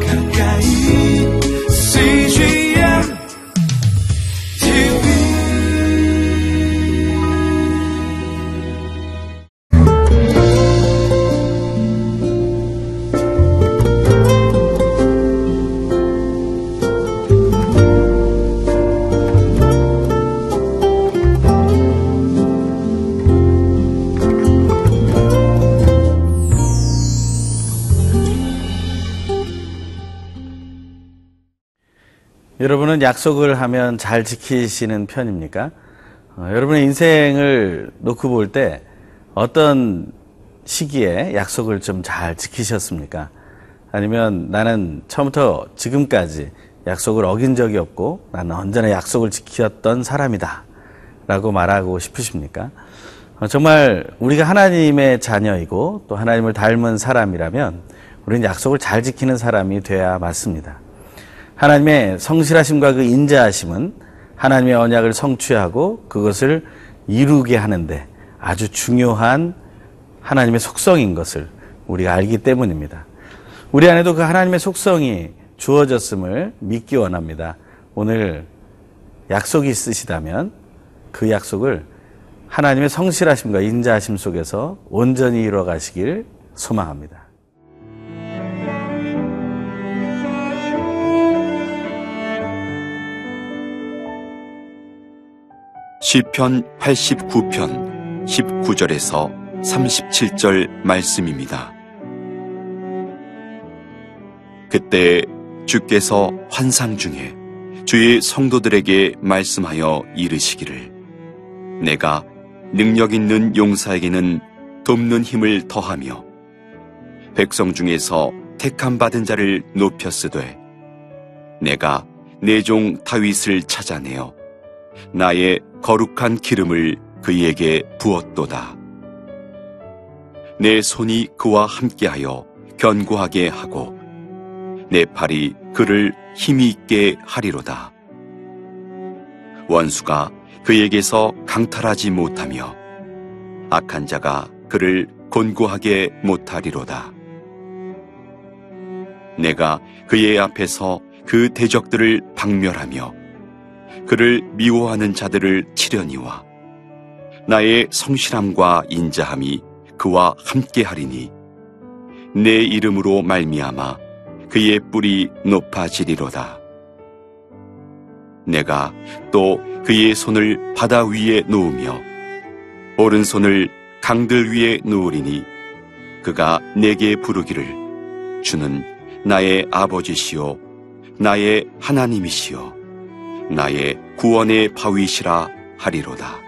가까 여러분은 약속을 하면 잘 지키시는 편입니까? 어, 여러분의 인생을 놓고 볼 때 어떤 시기에 약속을 좀 잘 지키셨습니까? 아니면 나는 처음부터 지금까지 약속을 어긴 적이 없고 나는 언제나 약속을 지켰던 사람이다. 라고 말하고 싶으십니까? 어, 정말 우리가 하나님의 자녀이고 또 하나님을 닮은 사람이라면 우리는 약속을 잘 지키는 사람이 돼야 맞습니다. 하나님의 성실하심과 그 인자하심은 하나님의 언약을 성취하고 그것을 이루게 하는데 아주 중요한 하나님의 속성인 것을 우리가 알기 때문입니다. 우리 안에도 그 하나님의 속성이 주어졌음을 믿기 원합니다. 오늘 약속이 있으시다면 그 약속을 하나님의 성실하심과 인자하심 속에서 온전히 이루어 가시길 소망합니다. 시편 89편 19절에서 37절 말씀입니다. 그때 주께서 환상 중에 주의 성도들에게 말씀하여 이르시기를 내가 능력 있는 용사에게는 돕는 힘을 더하며 백성 중에서 택함 받은 자를 높였으되 내가 내 종 다윗을 찾아내어 나의 거룩한 기름을 그에게 부었도다. 내 손이 그와 함께하여 견고하게 하고 내 팔이 그를 힘이 있게 하리로다. 원수가 그에게서 강탈하지 못하며 악한 자가 그를 곤고하게 못하리로다. 내가 그의 앞에서 그 대적들을 박멸하며 그를 미워하는 자들을 치려니와 나의 성실함과 인자함이 그와 함께하리니 내 이름으로 말미암아 그의 뿔이 높아지리로다. 내가 또 그의 손을 바다 위에 놓으며 오른손을 강들 위에 놓으리니 그가 내게 부르기를 주는 나의 아버지시요 나의 하나님이시요 나의 구원의 바위시라 하리로다.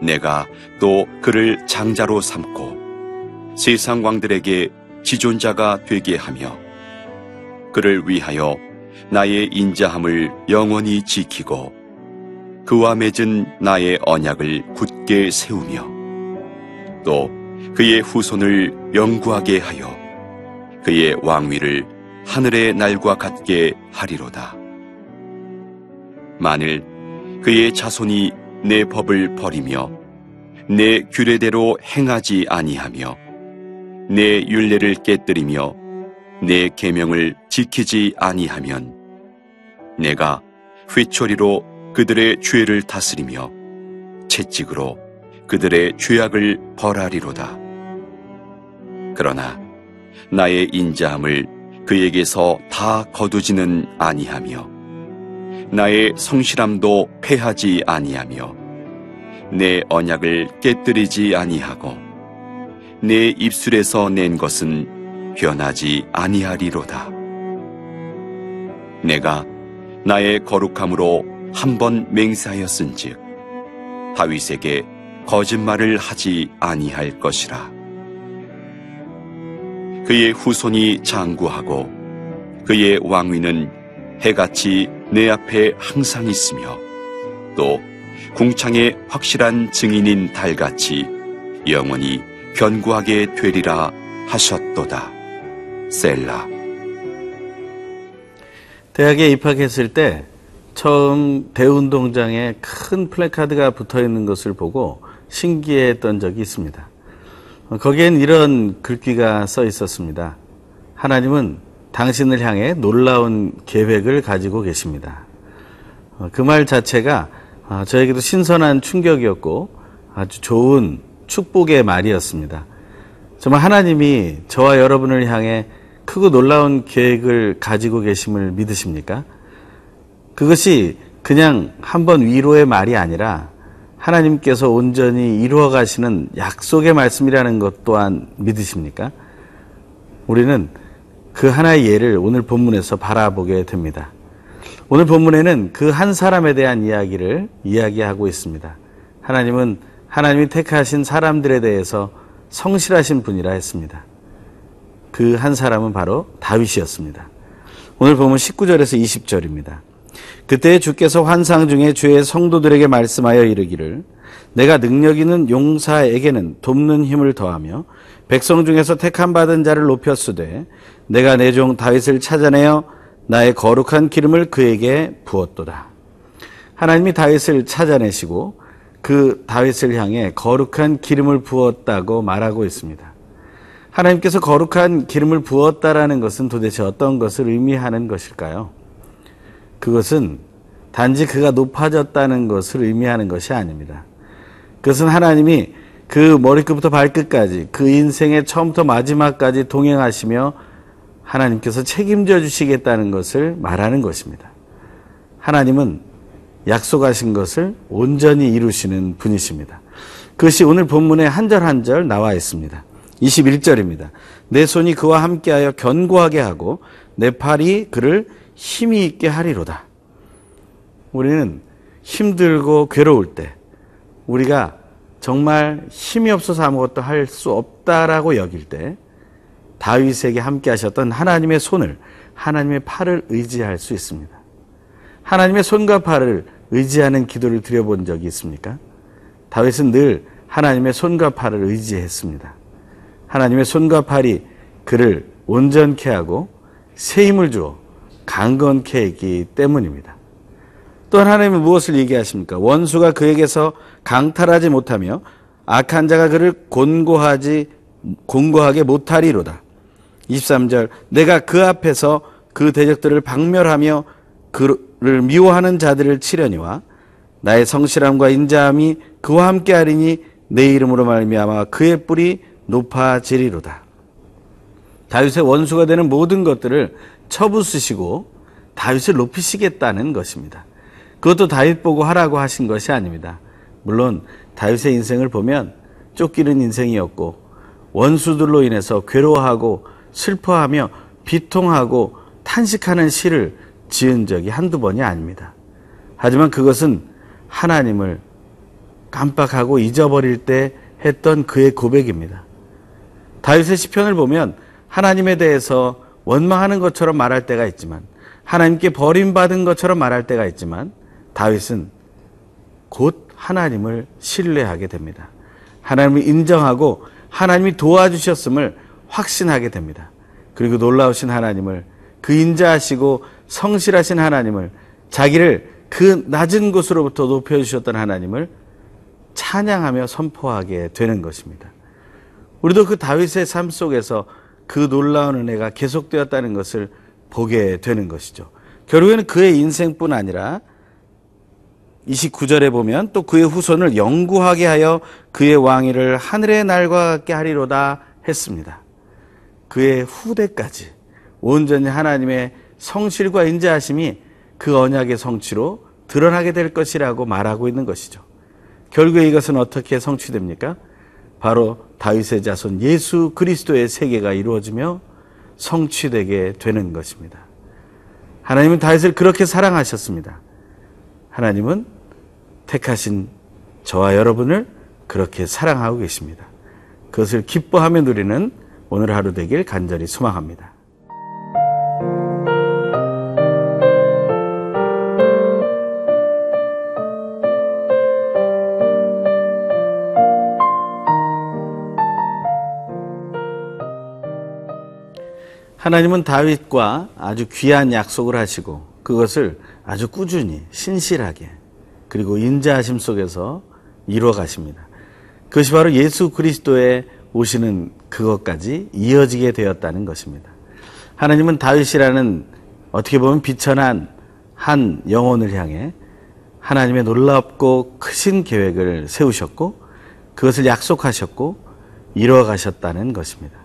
내가 또 그를 장자로 삼고 세상 왕들에게 지존자가 되게 하며 그를 위하여 나의 인자함을 영원히 지키고 그와 맺은 나의 언약을 굳게 세우며 또 그의 후손을 영구하게 하여 그의 왕위를 하늘의 날과 같게 하리로다. 만일 그의 자손이 내 법을 버리며 내 규례대로 행하지 아니하며 내 율례를 깨뜨리며 내 계명을 지키지 아니하면 내가 회초리로 그들의 죄를 다스리며 채찍으로 그들의 죄악을 벌하리로다. 그러나 나의 인자함을 그에게서 다 거두지는 아니하며 나의 성실함도 패하지 아니하며 내 언약을 깨뜨리지 아니하고 내 입술에서 낸 것은 변하지 아니하리로다. 내가 나의 거룩함으로 한 번 맹세하였은즉 다윗에게 거짓말을 하지 아니할 것이라. 그의 후손이 장구하고 그의 왕위는 해같이 내 앞에 항상 있으며 또 궁창의 확실한 증인인 달같이 영원히 견고하게 되리라 하셨도다. 셀라. 대학에 입학했을 때 처음 대운동장에 큰 플래카드가 붙어 있는 것을 보고 신기했던 적이 있습니다. 어, 거기엔 이런 글귀가 써 있었습니다. 하나님은 당신을 향해 놀라운 계획을 가지고 계십니다. 어, 그말 자체가 아, 저에게도 신선한 충격이었고 아주 좋은 축복의 말이었습니다. 정말 하나님이 저와 여러분을 향해 크고 놀라운 계획을 가지고 계심을 믿으십니까? 그것이 그냥 한번 위로의 말이 아니라 하나님께서 온전히 이루어 가시는 약속의 말씀이라는 것 또한 믿으십니까? 우리는 그 하나의 예를 오늘 본문에서 바라보게 됩니다. 오늘 본문에는 그 한 사람에 대한 이야기를 이야기하고 있습니다. 하나님은 하나님이 택하신 사람들에 대해서 성실하신 분이라 했습니다. 그 한 사람은 바로 다윗이었습니다. 오늘 보면 19절에서 20절입니다. 그때 주께서 환상 중에 주의 성도들에게 말씀하여 이르기를 내가 능력 있는 용사에게는 돕는 힘을 더하며 백성 중에서 택함 받은 자를 높였으되 내가 내 종 다윗을 찾아내어 나의 거룩한 기름을 그에게 부었도다. 하나님이 다윗을 찾아내시고 그 다윗을 향해 거룩한 기름을 부었다고 말하고 있습니다. 하나님께서 거룩한 기름을 부었다라는 것은 도대체 어떤 것을 의미하는 것일까요? 그것은 단지 그가 높아졌다는 것을 의미하는 것이 아닙니다. 그것은 하나님이 그 머리끝부터 발끝까지 그 인생의 처음부터 마지막까지 동행하시며 하나님께서 책임져 주시겠다는 것을 말하는 것입니다. 하나님은 약속하신 것을 온전히 이루시는 분이십니다. 그것이 오늘 본문에 한 절 한 절 나와 있습니다. 21절입니다. 내 손이 그와 함께하여 견고하게 하고 내 팔이 그를 힘이 있게 하리로다. 우리는 힘들고 괴로울 때 우리가 정말 힘이 없어서 아무것도 할 수 없다라고 여길 때 다윗에게 함께 하셨던 하나님의 손을 하나님의 팔을 의지할 수 있습니다. 하나님의 손과 팔을 의지하는 기도를 드려본 적이 있습니까? 다윗은 늘 하나님의 손과 팔을 의지했습니다. 하나님의 손과 팔이 그를 온전케 하고 새 힘을 주어 강건케 했기 때문입니다. 또한 하나님은 무엇을 얘기하십니까? 원수가 그에게서 강탈하지 못하며 악한 자가 그를 곤고하지 곤고하게 못하리로다. 23절 내가 그 앞에서 그 대적들을 박멸하며 그를 미워하는 자들을 치려니와 나의 성실함과 인자함이 그와 함께 하리니 내 이름으로 말미암아 그의 뿔이 높아지리로다. 다윗의 원수가 되는 모든 것들을 쳐부수시고 다윗을 높이시겠다는 것입니다. 그것도 다윗 보고 하라고 하신 것이 아닙니다. 물론 다윗의 인생을 보면 쫓기는 인생이었고 원수들로 인해서 괴로워하고 슬퍼하며 비통하고 탄식하는 시를 지은 적이 한두 번이 아닙니다. 하지만 그것은 하나님을 깜빡하고 잊어버릴 때 했던 그의 고백입니다. 다윗의 시편을 보면 하나님에 대해서 원망하는 것처럼 말할 때가 있지만 하나님께 버림받은 것처럼 말할 때가 있지만 다윗은 곧 하나님을 신뢰하게 됩니다. 하나님을 인정하고 하나님이 도와주셨음을 확신하게 됩니다. 그리고 놀라우신 하나님을 그 인자하시고 성실하신 하나님을 자기를 그 낮은 곳으로부터 높여주셨던 하나님을 찬양하며 선포하게 되는 것입니다. 우리도 그 다윗의 삶 속에서 그 놀라운 은혜가 계속되었다는 것을 보게 되는 것이죠. 결국에는 그의 인생뿐 아니라 29절에 보면 또 그의 후손을 영구하게 하여 그의 왕위를 하늘의 날과 같게 하리로다 했습니다. 그의 후대까지 온전히 하나님의 성실과 인자하심이 그 언약의 성취로 드러나게 될 것이라고 말하고 있는 것이죠. 결국에 이것은 어떻게 성취됩니까? 바로 다윗의 자손 예수 그리스도의 세계가 이루어지며 성취되게 되는 것입니다. 하나님은 다윗을 그렇게 사랑하셨습니다. 하나님은 택하신 저와 여러분을 그렇게 사랑하고 계십니다. 그것을 기뻐하며 누리는 오늘 하루 되길 간절히 소망합니다. 하나님은 다윗과 아주 귀한 약속을 하시고 그것을 아주 꾸준히 신실하게 그리고 인자하심 속에서 이루어 가십니다. 그것이 바로 예수 그리스도의 오시는 그것까지 이어지게 되었다는 것입니다. 하나님은 다윗이라는 어떻게 보면 비천한 한 영혼을 향해 하나님의 놀랍고 크신 계획을 세우셨고 그것을 약속하셨고 이루어 가셨다는 것입니다.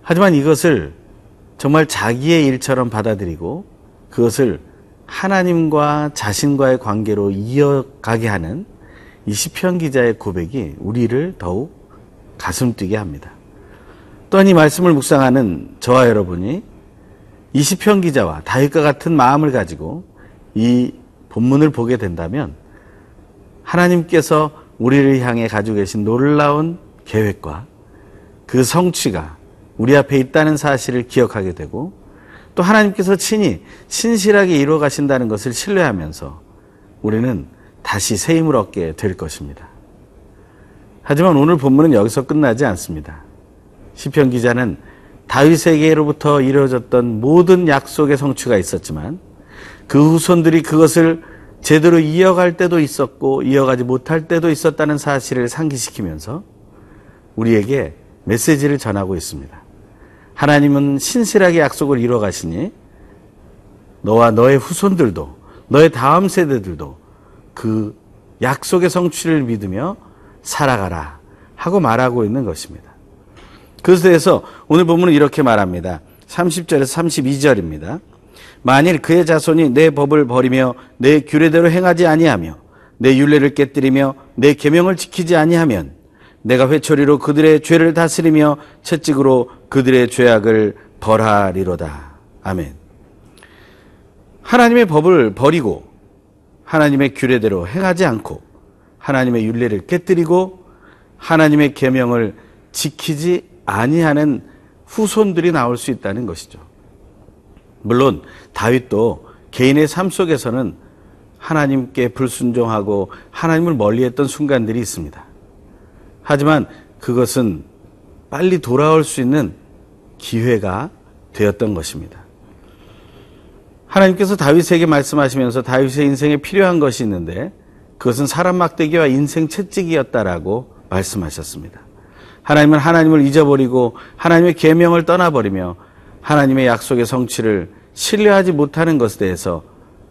하지만 이것을 정말 자기의 일처럼 받아들이고 그것을 하나님과 자신과의 관계로 이어가게 하는 이 시편 기자의 고백이 우리를 더욱 가슴 뛰게 합니다. 또한 이 말씀을 묵상하는 저와 여러분이 이 시편 기자와 다윗과 같은 마음을 가지고 이 본문을 보게 된다면 하나님께서 우리를 향해 가지고 계신 놀라운 계획과 그 성취가 우리 앞에 있다는 사실을 기억하게 되고 또 하나님께서 친히 신실하게 이루어 가신다는 것을 신뢰하면서 우리는 다시 새 힘을 얻게 될 것입니다. 하지만 오늘 본문은 여기서 끝나지 않습니다. 시편 기자는 다윗에게로부터 이루어졌던 모든 약속의 성취가 있었지만 그 후손들이 그것을 제대로 이어갈 때도 있었고 이어가지 못할 때도 있었다는 사실을 상기시키면서 우리에게 메시지를 전하고 있습니다. 하나님은 신실하게 약속을 이루어 가시니 너와 너의 후손들도 너의 다음 세대들도 그 약속의 성취를 믿으며 살아가라 하고 말하고 있는 것입니다. 대해서 오늘 본문은 이렇게 말합니다. 30절에서 32절입니다. 만일 그의 자손이 내 법을 버리며 내 규례대로 행하지 아니하며 내 율례를 깨뜨리며 내 계명을 지키지 아니하면 내가 회초리로 그들의 죄를 다스리며 채찍으로 그들의 죄악을 벌하리로다. 아멘. 하나님의 법을 버리고 하나님의 규례대로 행하지 않고 하나님의 율례를 깨뜨리고 하나님의 계명을 지키지 아니하는 후손들이 나올 수 있다는 것이죠. 물론 다윗도 개인의 삶 속에서는 하나님께 불순종하고 하나님을 멀리했던 순간들이 있습니다. 하지만 그것은 빨리 돌아올 수 있는 기회가 되었던 것입니다. 하나님께서 다윗에게 말씀하시면서 다윗의 인생에 필요한 것이 있는데 그것은 사람 막대기와 인생 채찍이었다라고 말씀하셨습니다. 하나님은 하나님을 잊어버리고 하나님의 계명을 떠나버리며 하나님의 약속의 성취를 신뢰하지 못하는 것에 대해서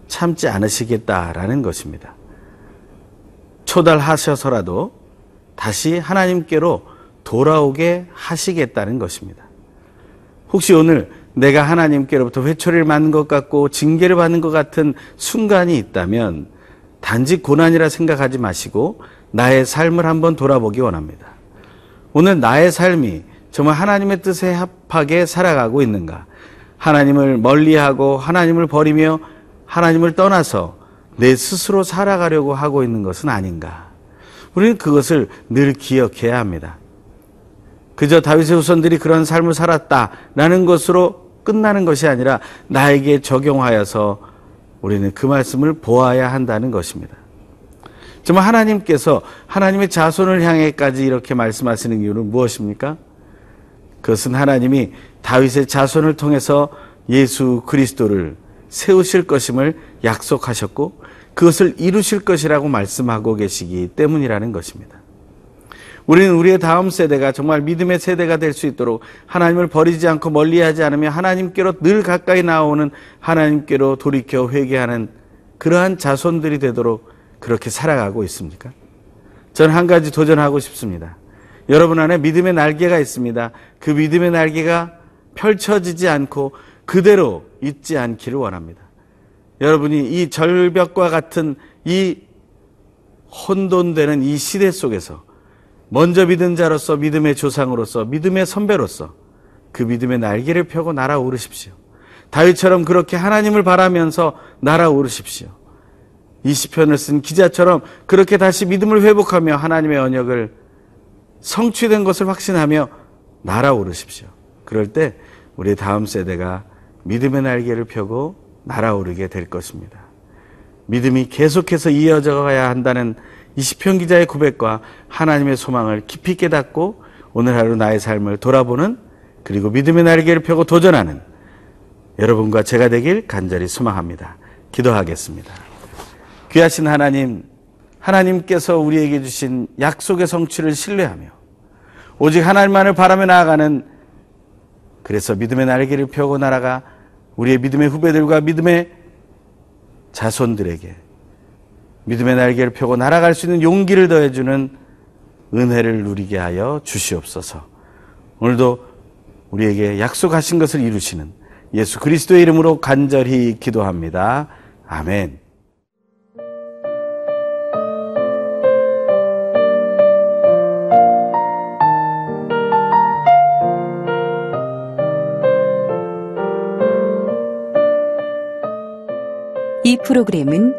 참지 않으시겠다라는 것입니다. 초달하셔서라도 다시 하나님께로 돌아오게 하시겠다는 것입니다. 혹시 오늘 내가 하나님께로부터 회초리를 맞는 것 같고 징계를 받는 것 같은 순간이 있다면 단지 고난이라 생각하지 마시고 나의 삶을 한번 돌아보기 원합니다. 오늘 나의 삶이 정말 하나님의 뜻에 합하게 살아가고 있는가? 하나님을 멀리하고 하나님을 버리며 하나님을 떠나서 내 스스로 살아가려고 하고 있는 것은 아닌가? 우리는 그것을 늘 기억해야 합니다. 그저 다윗의 후손들이 그런 삶을 살았다라는 것으로 끝나는 것이 아니라 나에게 적용하여서 우리는 그 말씀을 보아야 한다는 것입니다. 정말 하나님께서 하나님의 자손을 향해까지 이렇게 말씀하시는 이유는 무엇입니까? 그것은 하나님이 다윗의 자손을 통해서 예수 그리스도를 세우실 것임을 약속하셨고 그것을 이루실 것이라고 말씀하고 계시기 때문이라는 것입니다. 우리는 우리의 다음 세대가 정말 믿음의 세대가 될 수 있도록 하나님을 버리지 않고 멀리하지 않으며 하나님께로 늘 가까이 나오는 하나님께로 돌이켜 회개하는 그러한 자손들이 되도록 그렇게 살아가고 있습니까? 저는 한 가지 도전하고 싶습니다. 여러분 안에 믿음의 날개가 있습니다. 그 믿음의 날개가 펼쳐지지 않고 그대로 있지 않기를 원합니다. 여러분이 이 절벽과 같은 이 혼돈되는 이 시대 속에서 먼저 믿은 자로서 믿음의 조상으로서 믿음의 선배로서 그 믿음의 날개를 펴고 날아오르십시오. 다윗처럼 그렇게 하나님을 바라면서 날아오르십시오. 이 시편을 쓴 기자처럼 그렇게 다시 믿음을 회복하며 하나님의 언역을 성취된 것을 확신하며 날아오르십시오. 그럴 때 우리 다음 세대가 믿음의 날개를 펴고 날아오르게 될 것입니다. 믿음이 계속해서 이어져 가야 한다는 이 시편 기자의 고백과 하나님의 소망을 깊이 깨닫고 오늘 하루 나의 삶을 돌아보는 그리고 믿음의 날개를 펴고 도전하는 여러분과 제가 되길 간절히 소망합니다. 기도하겠습니다. 귀하신 하나님, 하나님께서 우리에게 주신 약속의 성취를 신뢰하며 오직 하나님만을 바라며 나아가는 그래서 믿음의 날개를 펴고 날아가 우리의 믿음의 후배들과 믿음의 자손들에게 믿음의 날개를 펴고 날아갈 수 있는 용기를 더해주는 은혜를 누리게 하여 주시옵소서. 오늘도 우리에게 약속하신 것을 이루시는 예수 그리스도의 이름으로 간절히 기도합니다. 아멘. 이 프로그램은